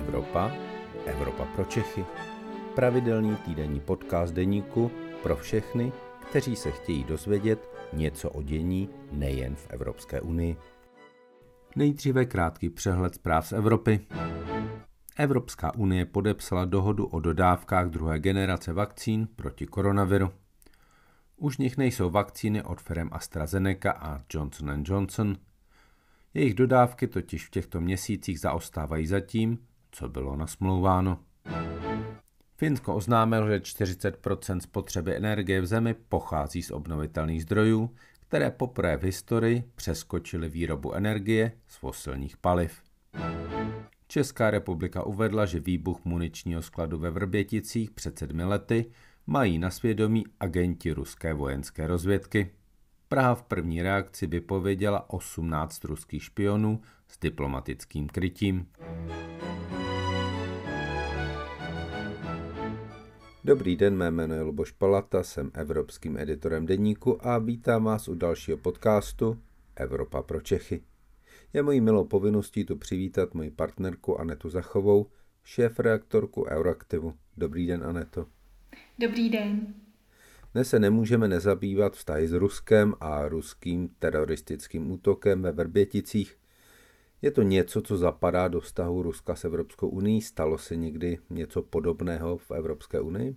Evropa, Evropa pro Čechy. Pravidelný týdenní podcast deníku pro všechny, kteří se chtějí dozvědět něco o dění nejen v Evropské unii. Nejdříve krátký přehled zpráv z Evropy. Evropská unie podepsala dohodu o dodávkách druhé generace vakcín proti koronaviru. Už nich nejsou vakcíny od firm AstraZeneca a Johnson Johnson. Jejich dodávky totiž v těchto měsících zaostávají za tím, co bylo nasmlouváno. Finsko oznámilo, že 40% spotřeby energie v zemi pochází z obnovitelných zdrojů, které poprvé v historii přeskočily výrobu energie z fosilních paliv. Česká republika uvedla, že výbuch muničního skladu ve Vrběticích před sedmi lety mají na svědomí agenti ruské vojenské rozvědky. Praha v první reakci vypověděla 18 ruských špionů s diplomatickým krytím. Dobrý den, mé jméno je Luboš Palata, jsem evropským editorem deníku a vítám vás u dalšího podcastu Evropa pro Čechy. Je mojí milou povinností tu přivítat moji partnerku Anetu Zachovou, šéf-reaktorku Euraktivu. Dobrý den, Aneto. Dobrý den. Dnes se nemůžeme nezabývat vztahy s Ruskem a ruským teroristickým útokem ve Vrběticích. Je to něco, co zapadá do vztahu Ruska s Evropskou unii? Stalo se někdy něco podobného v Evropské unii?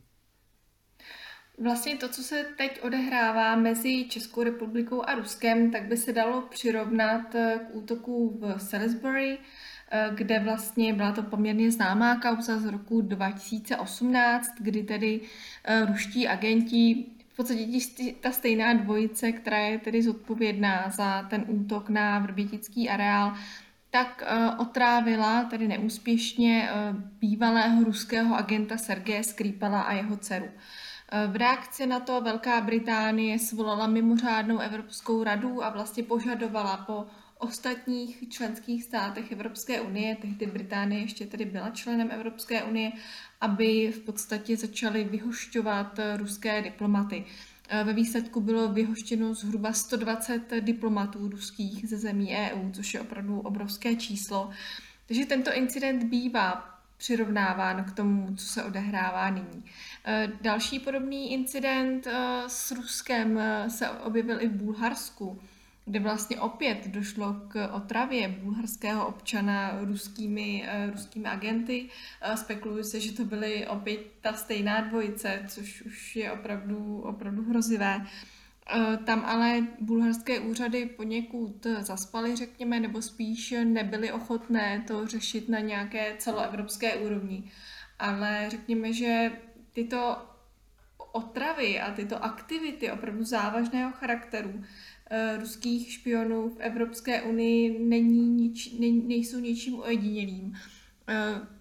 Vlastně to, co se teď odehrává mezi Českou republikou a Ruskem, tak by se dalo přirovnat k útoku v Salisbury, kde vlastně byla to poměrně známá kauza z roku 2018, kdy tedy eh, ruští agenti v podstatě ta stejná dvojice, která je tedy zodpovědná za ten útok na vrbětický areál, tak uh, otrávila tedy neúspěšně uh, bývalého ruského agenta Sergeje Skripala a jeho dceru. Uh, v reakci na to Velká Británie svolala mimořádnou Evropskou radu a vlastně požadovala po ostatních členských státech Evropské unie, tehdy Británie ještě tedy byla členem Evropské unie, aby v podstatě začaly vyhošťovat ruské diplomaty. Eh, ve výsledku bylo vyhoštěno zhruba 120 diplomatů ruských ze zemí EU, což je opravdu obrovské číslo. Takže tento incident bývá přirovnáván k tomu, co se odehrává nyní. Eh, další podobný incident eh, s Ruskem se objevil i v Bulharsku kde vlastně opět došlo k otravě bulharského občana ruskými, uh, ruskými agenty. Uh, spekuluje se, že to byly opět ta stejná dvojice, což už je opravdu, opravdu hrozivé. Uh, tam ale bulharské úřady poněkud zaspaly, řekněme, nebo spíš nebyly ochotné to řešit na nějaké celoevropské úrovni. Ale řekněme, že tyto otravy a tyto aktivity opravdu závažného charakteru Eh, ruských špionů v Evropské unii není nič, ne, nejsou ničím ojedinělým. Eh,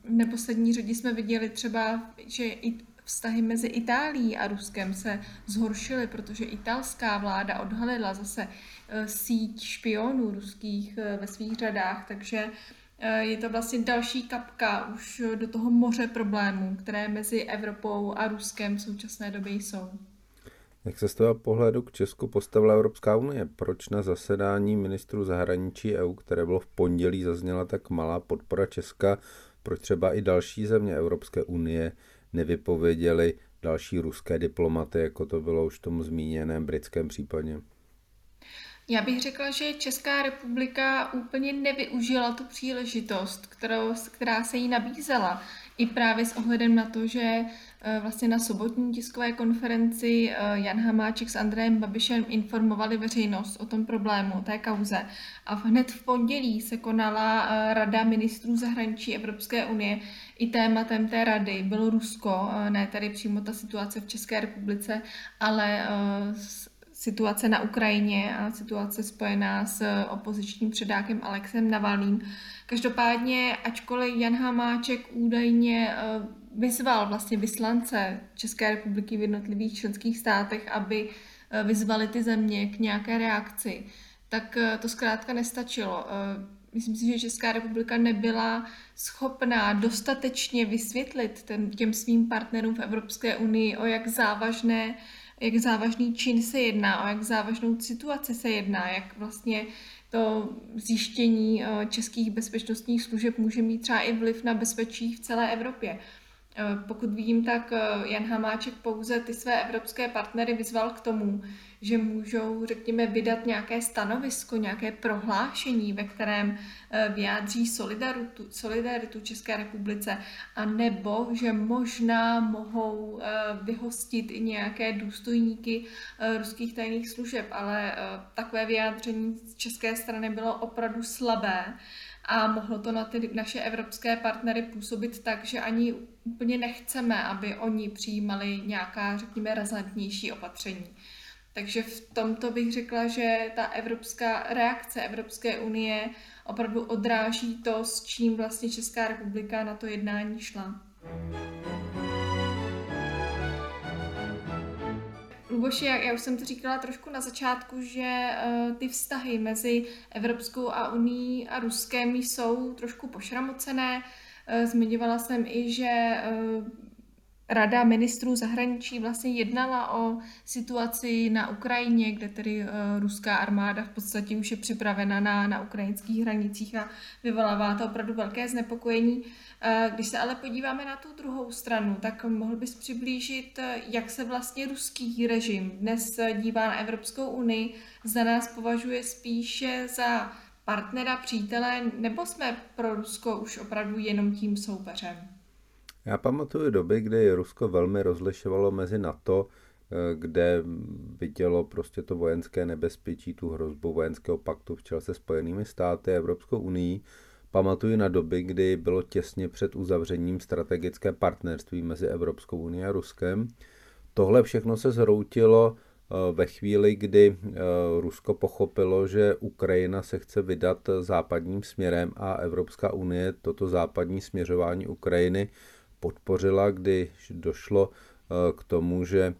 v neposlední řadě jsme viděli třeba, že i vztahy mezi Itálií a Ruskem se zhoršily, protože italská vláda odhalila zase eh, síť špionů ruských ve svých řadách, takže je to vlastně další kapka už do toho moře problémů, které mezi Evropou a Ruskem v současné době jsou. Jak se z toho pohledu k Česku postavila Evropská unie? Proč na zasedání ministrů zahraničí EU, které bylo v pondělí, zazněla tak malá podpora Česka? Proč třeba i další země Evropské unie nevypověděly další ruské diplomaty, jako to bylo už v tom zmíněném britském případě? Já bych řekla, že Česká republika úplně nevyužila tu příležitost, kterou, která se jí nabízela. I právě s ohledem na to, že eh, vlastně na sobotní tiskové konferenci eh, Jan Hamáček s Andrejem Babišem informovali veřejnost o tom problému, o té kauze. A hned v pondělí se konala eh, Rada ministrů zahraničí Evropské unie. I tématem té rady bylo Rusko, ne tady přímo ta situace v České republice, ale situace na Ukrajině a situace spojená s opozičním předákem Alexem Navalným. Každopádně, ačkoliv Jan Hamáček údajně eh, vyzval vlastně vyslance České republiky v jednotlivých členských státech, aby eh, vyzvali ty země k nějaké reakci, tak eh, to zkrátka nestačilo. Myslím si, že Česká republika nebyla schopná dostatečně vysvětlit ten, těm svým partnerům v Evropské unii, o jak závažné jak závažný čin se jedná, o jak závažnou situaci se jedná, jak vlastně to zjištění eh, českých bezpečnostních služeb může mít třeba i vliv na bezpečí v celé Evropě. Eh, pokud vím, tak Jan Hamáček pouze ty své evropské partnery vyzval k tomu, že můžou, řekněme, vydat nějaké stanovisko, nějaké prohlášení, ve kterém eh, vyjádří solidaritu, solidaritu České republice, a nebo že možná mohou eh, vyhostit i nějaké důstojníky eh, ruských tajných služeb, ale takové vyjádření z české strany bylo opravdu slabé a mohlo to na ty naše evropské partnery působit tak, že ani úplně nechceme, aby oni přijímali nějaká, řekněme, razantnější opatření. Takže v tomto bych řekla, že ta evropská reakce Evropské unie opravdu odráží to, s čím vlastně Česká republika na to jednání šla. Luboši, já, já už jsem to říkala trošku na začátku, že uh, ty vztahy mezi Evropskou a Unii a Ruskem jsou trošku pošramocené. Uh, zmiňovala jsem i, že uh, Rada ministrů zahraničí vlastně jednala o situaci na Ukrajině, kde tedy uh, ruská armáda v podstatě už je připravena na, na ukrajinských hranicích a vyvolává to opravdu velké znepokojení. Uh, když se ale podíváme na tu druhou stranu, tak mohl bys přiblížit, uh, jak se vlastně ruský režim dnes dívá na Evropskou unii, za nás považuje spíše za partnera, přítele, nebo jsme pro Rusko už opravdu jenom tím soupeřem? Já pamatuju doby, kdy Rusko velmi rozlišovalo mezi NATO, eh, kde vidělo prostě to vojenské nebezpečí, tu hrozbu vojenského paktu v čele se Spojenými státy a Evropskou unii. Pamatuju na doby, kdy bylo těsně před uzavřením strategické partnerství mezi Evropskou unii a Ruskem. Tohle všechno se zhroutilo eh, ve chvíli, kdy eh, Rusko pochopilo, že Ukrajina se chce vydat západním směrem a Evropská unie toto západní směřování Ukrajiny podpořila, když došlo eh, k tomu, že eh,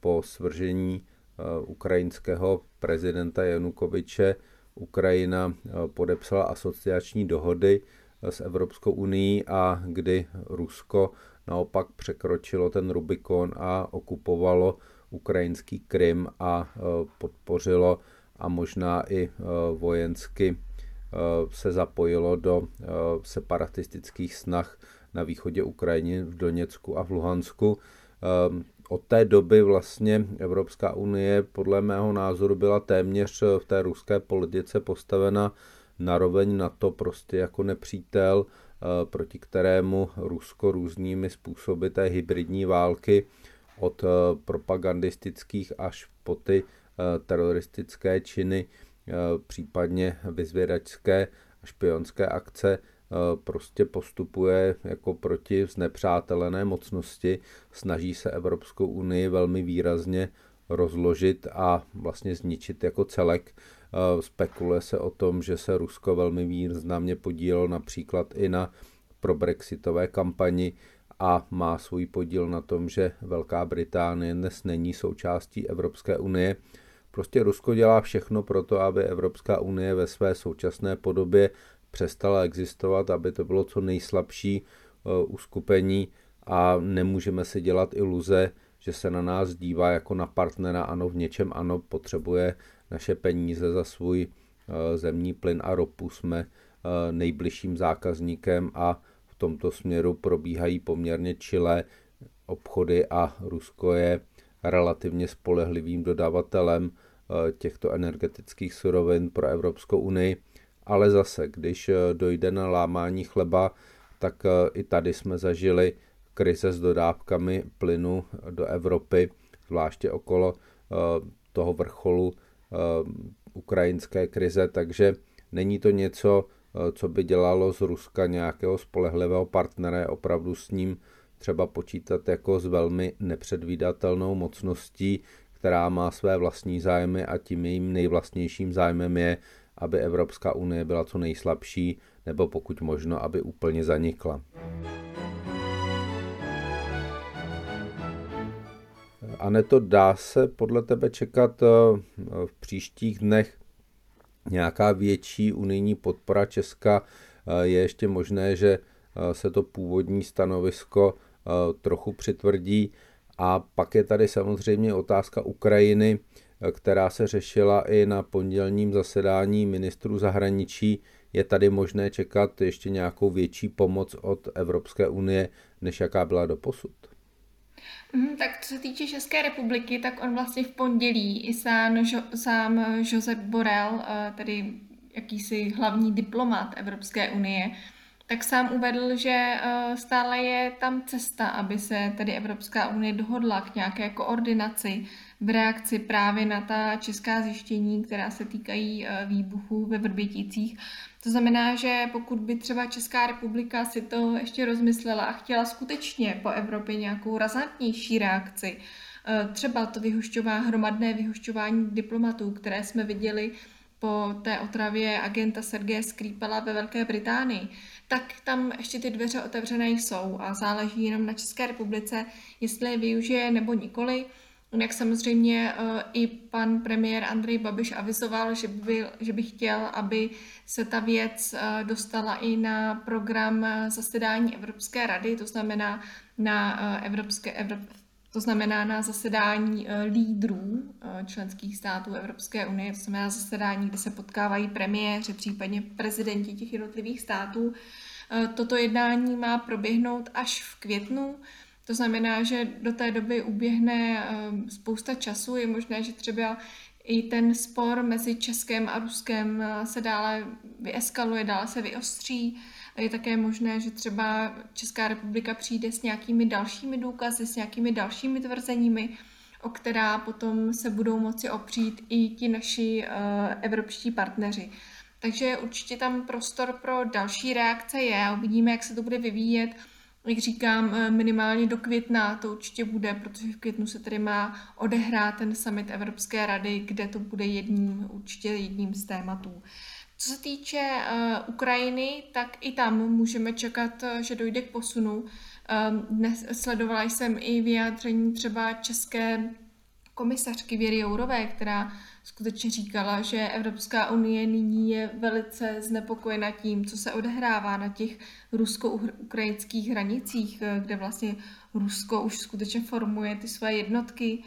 po svržení eh, ukrajinského prezidenta Janukoviče Ukrajina podepsala asociační dohody s Evropskou unii a kdy Rusko naopak překročilo ten Rubikon a okupovalo ukrajinský Krym a podpořilo a možná i vojensky se zapojilo do separatistických snah na východě Ukrajiny, v Doněcku a v Luhansku. Ehm, od té doby vlastně Evropská unie podle mého názoru byla téměř v té ruské politice postavena naroveň na to prostě jako nepřítel, eh, proti kterému Rusko různými způsoby té hybridní války od eh, propagandistických až po ty eh, teroristické činy, případně vyzvědačské špionské akce Eh, prostě postupuje jako proti znepřátelené mocnosti, snaží se Evropskou unii velmi výrazně rozložit a vlastně zničit jako celek. Eh, spekuluje se o tom, že se Rusko velmi významně podílelo například i na pro-brexitové kampani a má svůj podíl na tom, že Velká Británie dnes není součástí Evropské unie. Prostě Rusko dělá všechno pro to, aby Evropská unie ve své současné podobě přestala existovat, aby to bylo co nejslabší eh, uskupení a nemůžeme si dělat iluze, že se na nás dívá jako na partnera, ano, v něčem ano, potřebuje naše peníze za svůj eh, zemní plyn a ropu, jsme eh, nejbližším zákazníkem a v tomto směru probíhají poměrně čilé obchody a Rusko je relativně spolehlivým dodavatelem těchto energetických surovin pro Evropskou unii ale zase, když eh, dojde na lámání chleba, tak eh, i tady jsme zažili krize s dodávkami plynu do Evropy, zvláště okolo eh, toho vrcholu ukrajinské krize, takže není to něco, co by dělalo z Ruska nějakého spolehlivého partnera, opravdu s ním třeba počítat jako s velmi nepředvídatelnou mocností, která má své vlastní zájmy a tím jejím nejvlastnějším zájmem je aby Evropská unie byla co nejslabší, nebo pokud možno, aby úplně zanikla. A to dá se podle tebe čekat eh, v příštích dnech nějaká větší unijní podpora Česka? Eh, je ještě možné, že eh, se to původní stanovisko trochu přitvrdí, A pak je tady samozřejmě otázka Ukrajiny, která se řešila i na pondělním zasedání ministrů zahraničí. Je tady možné čekat ještě nějakou větší pomoc od Evropské unie, než jaká byla do posud? Mm, tak co se týče České republiky, tak on vlastně v pondělí i sám, sám Josep Borrell, eh, tedy jakýsi hlavní diplomat Evropské unie, tak sám uvedl, že eh, stále je tam cesta, aby se tedy Evropská unie dohodla k nějaké koordinaci v reakci právě na ta česká zjištění, která se týkají eh, výbuchů ve Vrběticích. To znamená, že pokud by třeba Česká republika si to ještě rozmyslela a chtěla skutečně po Evropě nějakou razantnější reakci, eh, třeba to vyhošťová, hromadné vyhošťování diplomatů, které jsme viděli po té otravě agenta Sergeje Skripala ve Velké Británii, tak tam ještě ty dveře otevřené jsou a záleží jenom na České republice, jestli je využije nebo nikoli. Jak samozřejmě eh, i pan premiér Andrej Babiš avizoval, že by, že by chtěl, aby se ta věc eh, dostala i na program eh, zasedání Evropské rady, to znamená na Evropské, Evrop, to znamená na zasedání lídrů členských států Evropské unie, to znamená zasedání, kde se potkávají premiéři, případně prezidenti těch jednotlivých států. Toto jednání má proběhnout až v květnu. To znamená, že do té doby uběhne ehm, spousta času. Je možné, že třeba i ten spor mezi Českem a Ruskem eh, se dále vyeskaluje, dále se vyostří. Je také možné, že třeba Česká republika přijde s nějakými dalšími důkazy, s nějakými dalšími tvrzeními, o která potom se budou moci opřít i ti naši uh, evropští partneři. Takže určitě tam prostor pro další reakce je a uvidíme, jak se to bude vyvíjet jak říkám, eh, minimálně do května to určitě bude, protože v květnu se tedy má odehrát ten summit Evropské rady, kde to bude jedním, určitě jedním z tématů. Co se týče uh, Ukrajiny, tak i tam můžeme čekat, eh, že dojde k posunu. Um, dnes sledovala jsem i vyjádření třeba české komisařky Věry Jourové, která skutečně říkala, že Evropská unie nyní je velice znepokojena tím, co se odehrává na těch rusko-ukrajinských hranicích, kde vlastně Rusko už skutečně formuje ty své jednotky.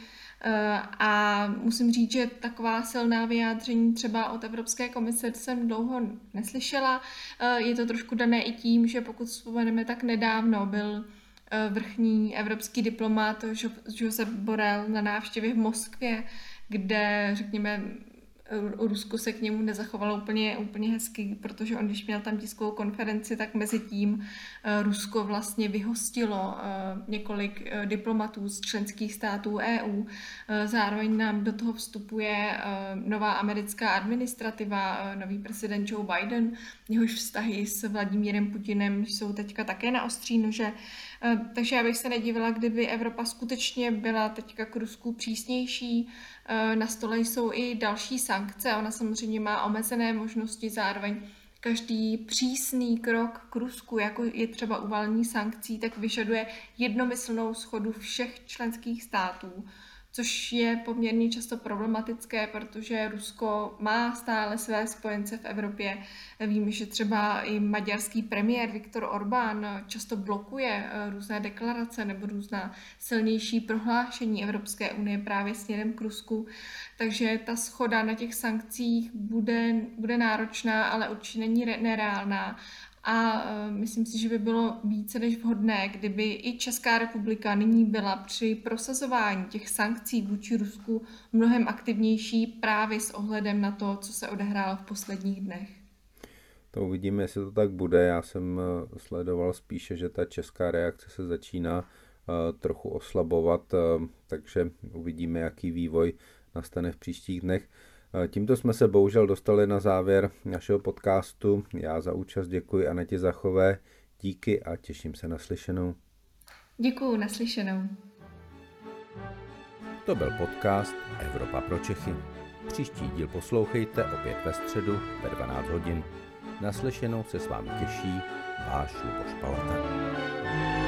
A musím říct, že taková silná vyjádření třeba od Evropské komise jsem dlouho neslyšela. Je to trošku dané i tím, že pokud vzpomeneme, tak nedávno byl vrchní evropský diplomat Josep Borrell na návštěvě v Moskvě, kde, řekněme, Rusko se k němu nezachovalo úplně, úplně hezky, protože on, když měl tam tiskovou konferenci, tak mezi tím eh, Rusko vlastně vyhostilo eh, několik eh, diplomatů z členských států EU. Zároveň nám do toho vstupuje nová americká administrativa, nový prezident Joe Biden, jehož vztahy s Vladimírem Putinem jsou teďka také na ostří nože. Takže já bych se nedivila, kdyby Evropa skutečně byla teďka k Rusku přísnější, Eh, na stole jsou i další sankce. Ona samozřejmě má omezené možnosti zároveň každý přísný krok k Rusku, jako je třeba uvalení sankcí, tak vyžaduje jednomyslnou schodu všech členských států což je poměrně často problematické, protože Rusko má stále své spojence v Evropě. Víme, že třeba i maďarský premiér Viktor Orbán často blokuje eh, různé deklarace nebo různá silnější prohlášení Evropské unie právě směrem k Rusku. Takže ta schoda na těch sankcích bude, bude náročná, ale určitě není nereálná a e, myslím si, že by bylo více než vhodné, kdyby i Česká republika nyní byla při prosazování těch sankcí vůči Rusku mnohem aktivnější právě s ohledem na to, co se odehrálo v posledních dnech. To uvidíme, jestli to tak bude. Já jsem e, sledoval spíše, že ta česká reakce se začíná e, trochu oslabovat, takže uvidíme, jaký vývoj nastane v příštích dnech. Eh, tímto jsme se bohužel dostali na závěr našeho podcastu. Já za účast děkuji Anetě Zachové, díky a těším se na slyšenou. Děkuji, naslyšenou. To byl podcast Evropa pro Čechy. Příští díl poslouchejte opět ve středu ve 12 hodin. Naslyšenou se s vámi těší váš Luboš Palata.